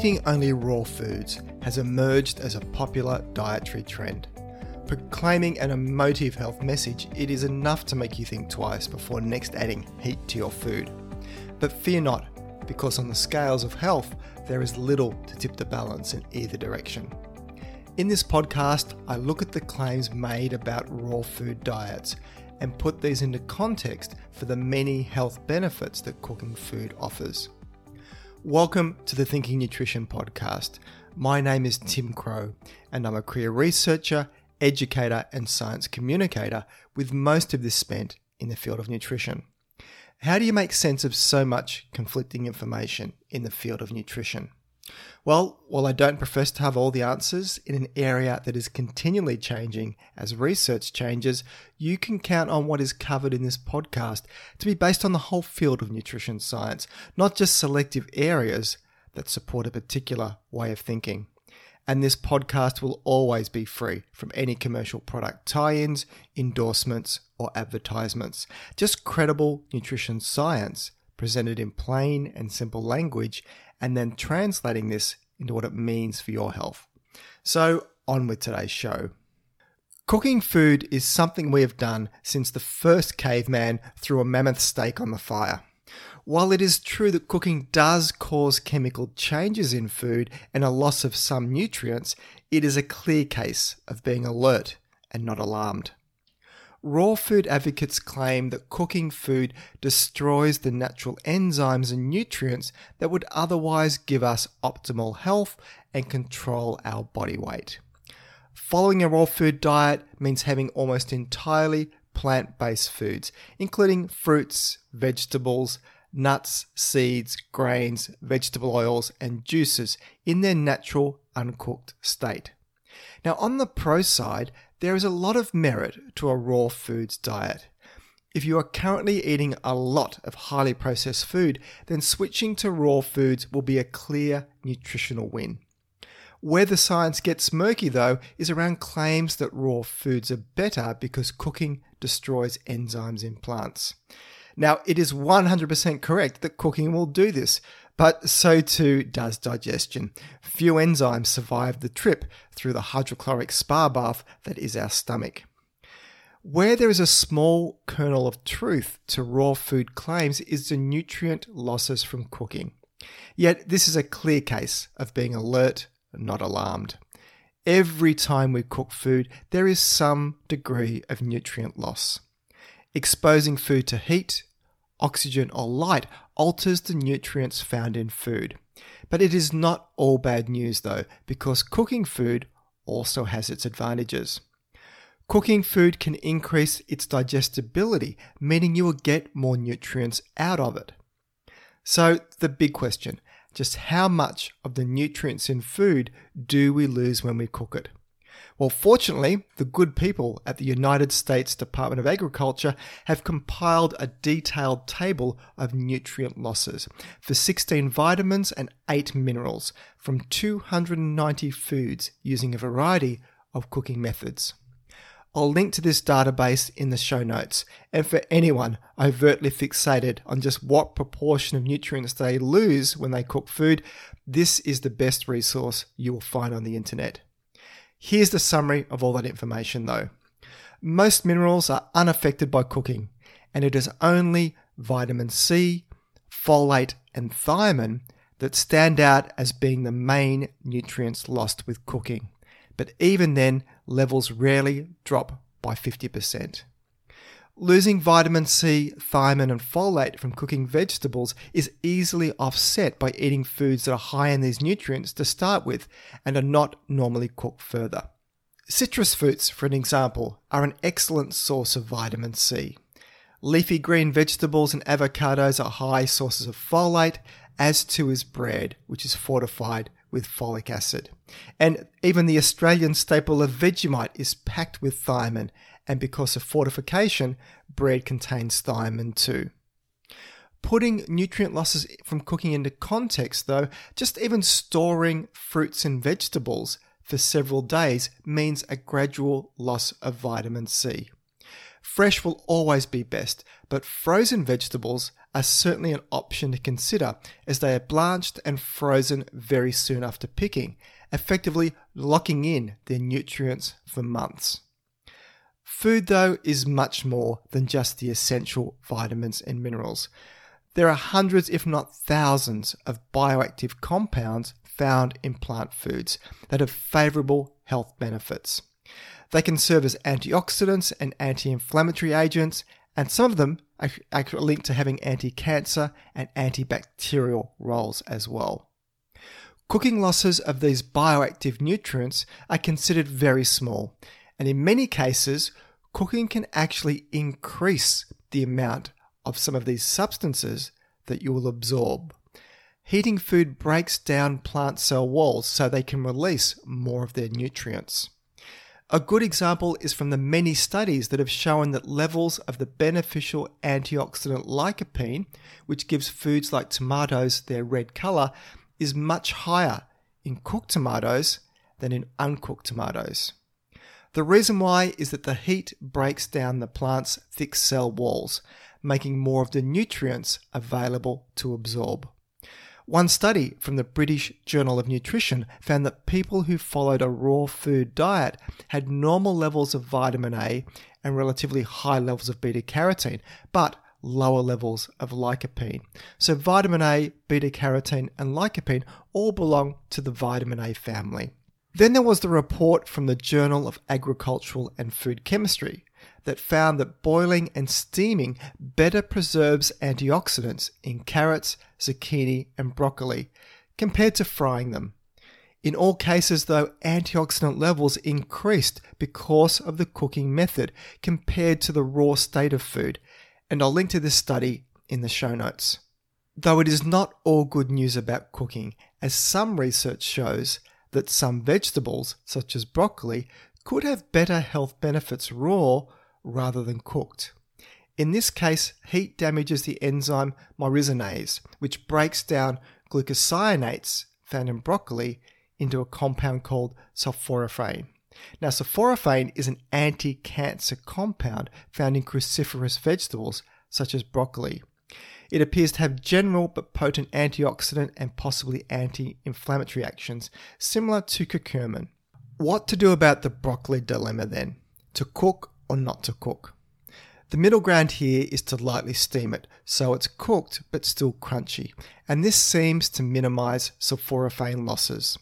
Eating only raw foods has emerged as a popular dietary trend. Proclaiming an emotive health message, it is enough to make you think twice before next adding heat to your food. But fear not, because on the scales of health, there is little to tip the balance in either direction. In this podcast, I look at the claims made about raw food diets and put these into context for the many health benefits that cooking food offers. Welcome to the Thinking Nutrition Podcast. My name is Tim Crowe, and I'm a career researcher, educator, and science communicator, with most of this spent in the field of nutrition. How do you make sense of so much conflicting information in the field of nutrition? Well, while I don't profess to have all the answers in an area that is continually changing as research changes, you can count on what is covered in this podcast to be based on the whole field of nutrition science, not just selective areas that support a particular way of thinking. And this podcast will always be free from any commercial product tie ins, endorsements, or advertisements. Just credible nutrition science presented in plain and simple language and then translating this into what it means for your health. So, on with today's show. Cooking food is something we have done since the first caveman threw a mammoth steak on the fire. While it is true that cooking does cause chemical changes in food and a loss of some nutrients, it is a clear case of being alert and not alarmed. Raw food advocates claim that cooking food destroys the natural enzymes and nutrients that would otherwise give us optimal health and control our body weight. Following a raw food diet means having almost entirely plant based foods, including fruits, vegetables, nuts, seeds, grains, vegetable oils, and juices in their natural uncooked state. Now, on the pro side, there is a lot of merit to a raw foods diet. If you are currently eating a lot of highly processed food, then switching to raw foods will be a clear nutritional win. Where the science gets murky, though, is around claims that raw foods are better because cooking destroys enzymes in plants. Now, it is 100% correct that cooking will do this, but so too does digestion. Few enzymes survive the trip through the hydrochloric spa bath that is our stomach. Where there is a small kernel of truth to raw food claims is the nutrient losses from cooking. Yet this is a clear case of being alert, not alarmed. Every time we cook food, there is some degree of nutrient loss. Exposing food to heat, oxygen, or light alters the nutrients found in food. But it is not all bad news though, because cooking food also has its advantages. Cooking food can increase its digestibility, meaning you will get more nutrients out of it. So, the big question just how much of the nutrients in food do we lose when we cook it? Well, fortunately, the good people at the United States Department of Agriculture have compiled a detailed table of nutrient losses for 16 vitamins and 8 minerals from 290 foods using a variety of cooking methods. I'll link to this database in the show notes. And for anyone overtly fixated on just what proportion of nutrients they lose when they cook food, this is the best resource you will find on the internet. Here's the summary of all that information though. Most minerals are unaffected by cooking, and it is only vitamin C, folate, and thiamine that stand out as being the main nutrients lost with cooking. But even then, levels rarely drop by 50%. Losing vitamin C, thiamine, and folate from cooking vegetables is easily offset by eating foods that are high in these nutrients to start with and are not normally cooked further. Citrus fruits, for an example, are an excellent source of vitamin C. Leafy green vegetables and avocados are high sources of folate, as too is bread, which is fortified with folic acid. And even the Australian staple of Vegemite is packed with thiamine and because of fortification, bread contains thiamine too. Putting nutrient losses from cooking into context, though, just even storing fruits and vegetables for several days means a gradual loss of vitamin C. Fresh will always be best, but frozen vegetables are certainly an option to consider as they are blanched and frozen very soon after picking, effectively locking in their nutrients for months. Food, though, is much more than just the essential vitamins and minerals. There are hundreds, if not thousands, of bioactive compounds found in plant foods that have favourable health benefits. They can serve as antioxidants and anti inflammatory agents, and some of them are linked to having anti cancer and antibacterial roles as well. Cooking losses of these bioactive nutrients are considered very small, and in many cases, cooking can actually increase the amount of some of these substances that you will absorb. Heating food breaks down plant cell walls so they can release more of their nutrients. A good example is from the many studies that have shown that levels of the beneficial antioxidant lycopene, which gives foods like tomatoes their red colour, is much higher in cooked tomatoes than in uncooked tomatoes. The reason why is that the heat breaks down the plant's thick cell walls, making more of the nutrients available to absorb. One study from the British Journal of Nutrition found that people who followed a raw food diet had normal levels of vitamin A and relatively high levels of beta carotene, but lower levels of lycopene. So, vitamin A, beta carotene, and lycopene all belong to the vitamin A family. Then there was the report from the Journal of Agricultural and Food Chemistry that found that boiling and steaming better preserves antioxidants in carrots, zucchini, and broccoli compared to frying them. In all cases, though, antioxidant levels increased because of the cooking method compared to the raw state of food, and I'll link to this study in the show notes. Though it is not all good news about cooking, as some research shows that some vegetables, such as broccoli, could have better health benefits raw rather than cooked. In this case, heat damages the enzyme myrosinase, which breaks down glucosinolates found in broccoli into a compound called sulforaphane. Now, sulforaphane is an anti cancer compound found in cruciferous vegetables such as broccoli. It appears to have general but potent antioxidant and possibly anti inflammatory actions, similar to curcumin. What to do about the broccoli dilemma then? To cook or not to cook? The middle ground here is to lightly steam it, so it's cooked but still crunchy, and this seems to minimize sulforaphane losses.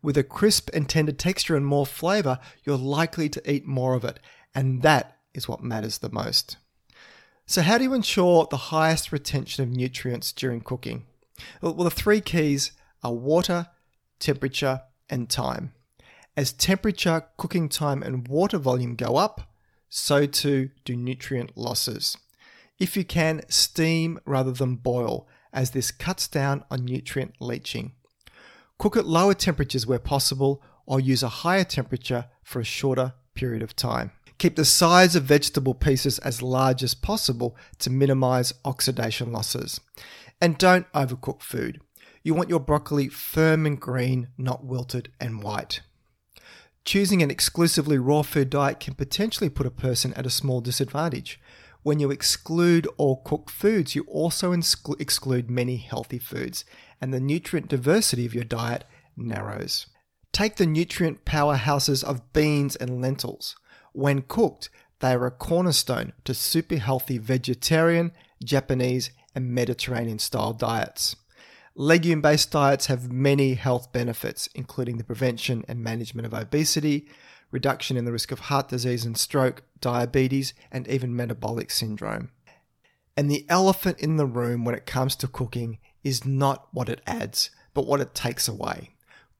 With a crisp and tender texture and more flavor, you're likely to eat more of it, and that is what matters the most. So, how do you ensure the highest retention of nutrients during cooking? Well, the three keys are water, temperature, and time. As temperature, cooking time, and water volume go up, so too do nutrient losses. If you can, steam rather than boil, as this cuts down on nutrient leaching. Cook at lower temperatures where possible, or use a higher temperature for a shorter period of time. Keep the size of vegetable pieces as large as possible to minimize oxidation losses. And don't overcook food. You want your broccoli firm and green, not wilted and white. Choosing an exclusively raw food diet can potentially put a person at a small disadvantage. When you exclude all cooked foods, you also exclude many healthy foods, and the nutrient diversity of your diet narrows. Take the nutrient powerhouses of beans and lentils. When cooked, they are a cornerstone to super healthy vegetarian, Japanese, and Mediterranean style diets. Legume based diets have many health benefits, including the prevention and management of obesity, reduction in the risk of heart disease and stroke, diabetes, and even metabolic syndrome. And the elephant in the room when it comes to cooking is not what it adds, but what it takes away.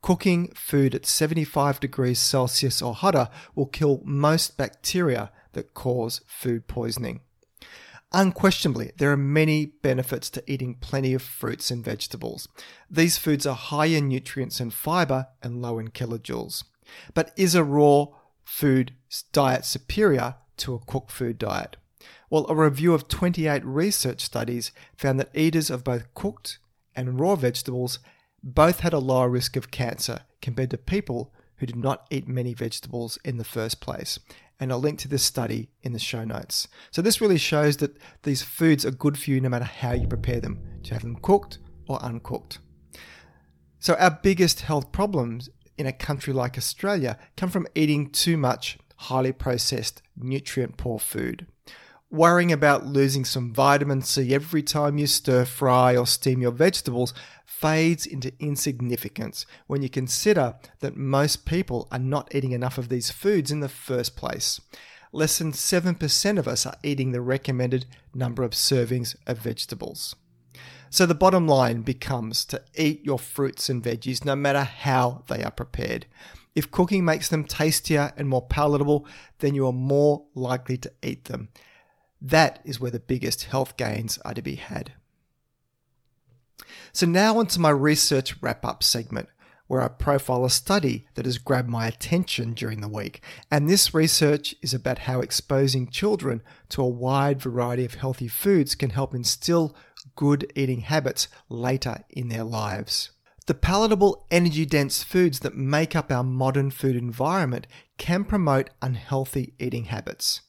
Cooking food at 75 degrees Celsius or hotter will kill most bacteria that cause food poisoning. Unquestionably, there are many benefits to eating plenty of fruits and vegetables. These foods are high in nutrients and fiber and low in kilojoules. But is a raw food diet superior to a cooked food diet? Well, a review of 28 research studies found that eaters of both cooked and raw vegetables both had a lower risk of cancer compared to people who did not eat many vegetables in the first place. and I'll link to this study in the show notes. So, this really shows that these foods are good for you no matter how you prepare them. to have them cooked or uncooked? So, our biggest health problems in a country like Australia come from eating too much highly processed, nutrient poor food. Worrying about losing some vitamin C every time you stir fry or steam your vegetables fades into insignificance when you consider that most people are not eating enough of these foods in the first place. Less than 7% of us are eating the recommended number of servings of vegetables. So the bottom line becomes to eat your fruits and veggies no matter how they are prepared. If cooking makes them tastier and more palatable, then you are more likely to eat them. That is where the biggest health gains are to be had. So, now onto my research wrap up segment, where I profile a study that has grabbed my attention during the week. And this research is about how exposing children to a wide variety of healthy foods can help instill good eating habits later in their lives. The palatable, energy dense foods that make up our modern food environment can promote unhealthy eating habits.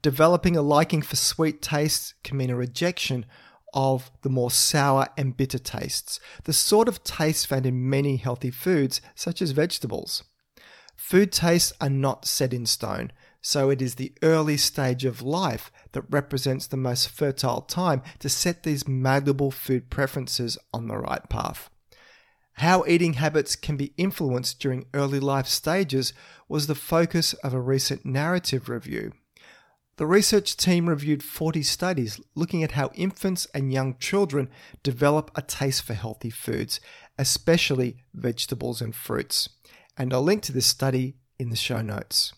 Developing a liking for sweet tastes can mean a rejection of the more sour and bitter tastes, the sort of taste found in many healthy foods, such as vegetables. Food tastes are not set in stone, so it is the early stage of life that represents the most fertile time to set these malleable food preferences on the right path. How eating habits can be influenced during early life stages was the focus of a recent narrative review. The research team reviewed 40 studies looking at how infants and young children develop a taste for healthy foods, especially vegetables and fruits. And I'll link to this study in the show notes.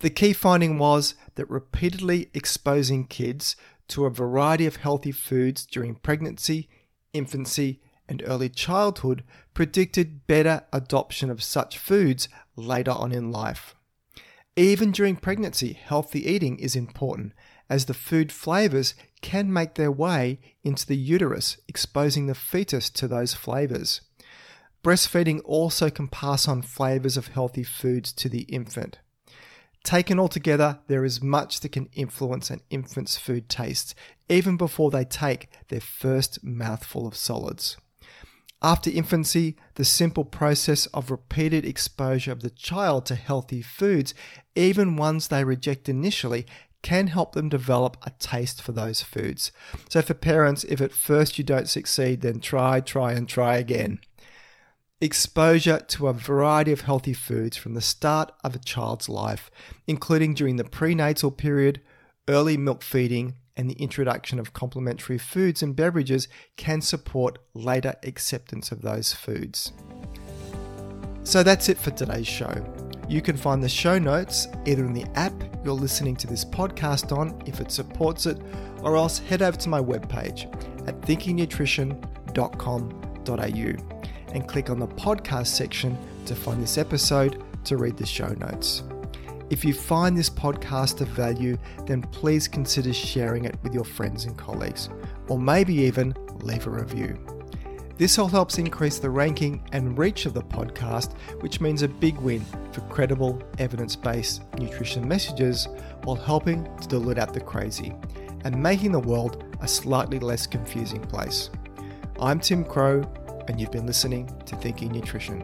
The key finding was that repeatedly exposing kids to a variety of healthy foods during pregnancy, infancy, and early childhood predicted better adoption of such foods later on in life. Even during pregnancy, healthy eating is important as the food flavors can make their way into the uterus, exposing the fetus to those flavors. Breastfeeding also can pass on flavors of healthy foods to the infant. Taken all together, there is much that can influence an infant's food tastes, even before they take their first mouthful of solids. After infancy, the simple process of repeated exposure of the child to healthy foods, even ones they reject initially, can help them develop a taste for those foods. So, for parents, if at first you don't succeed, then try, try, and try again. Exposure to a variety of healthy foods from the start of a child's life, including during the prenatal period, early milk feeding, and the introduction of complementary foods and beverages can support later acceptance of those foods. So that's it for today's show. You can find the show notes either in the app you're listening to this podcast on if it supports it, or else head over to my webpage at thinkingnutrition.com.au and click on the podcast section to find this episode to read the show notes. If you find this podcast of value, then please consider sharing it with your friends and colleagues, or maybe even leave a review. This all helps increase the ranking and reach of the podcast, which means a big win for credible, evidence based nutrition messages while helping to dilute out the crazy and making the world a slightly less confusing place. I'm Tim Crowe, and you've been listening to Thinking Nutrition.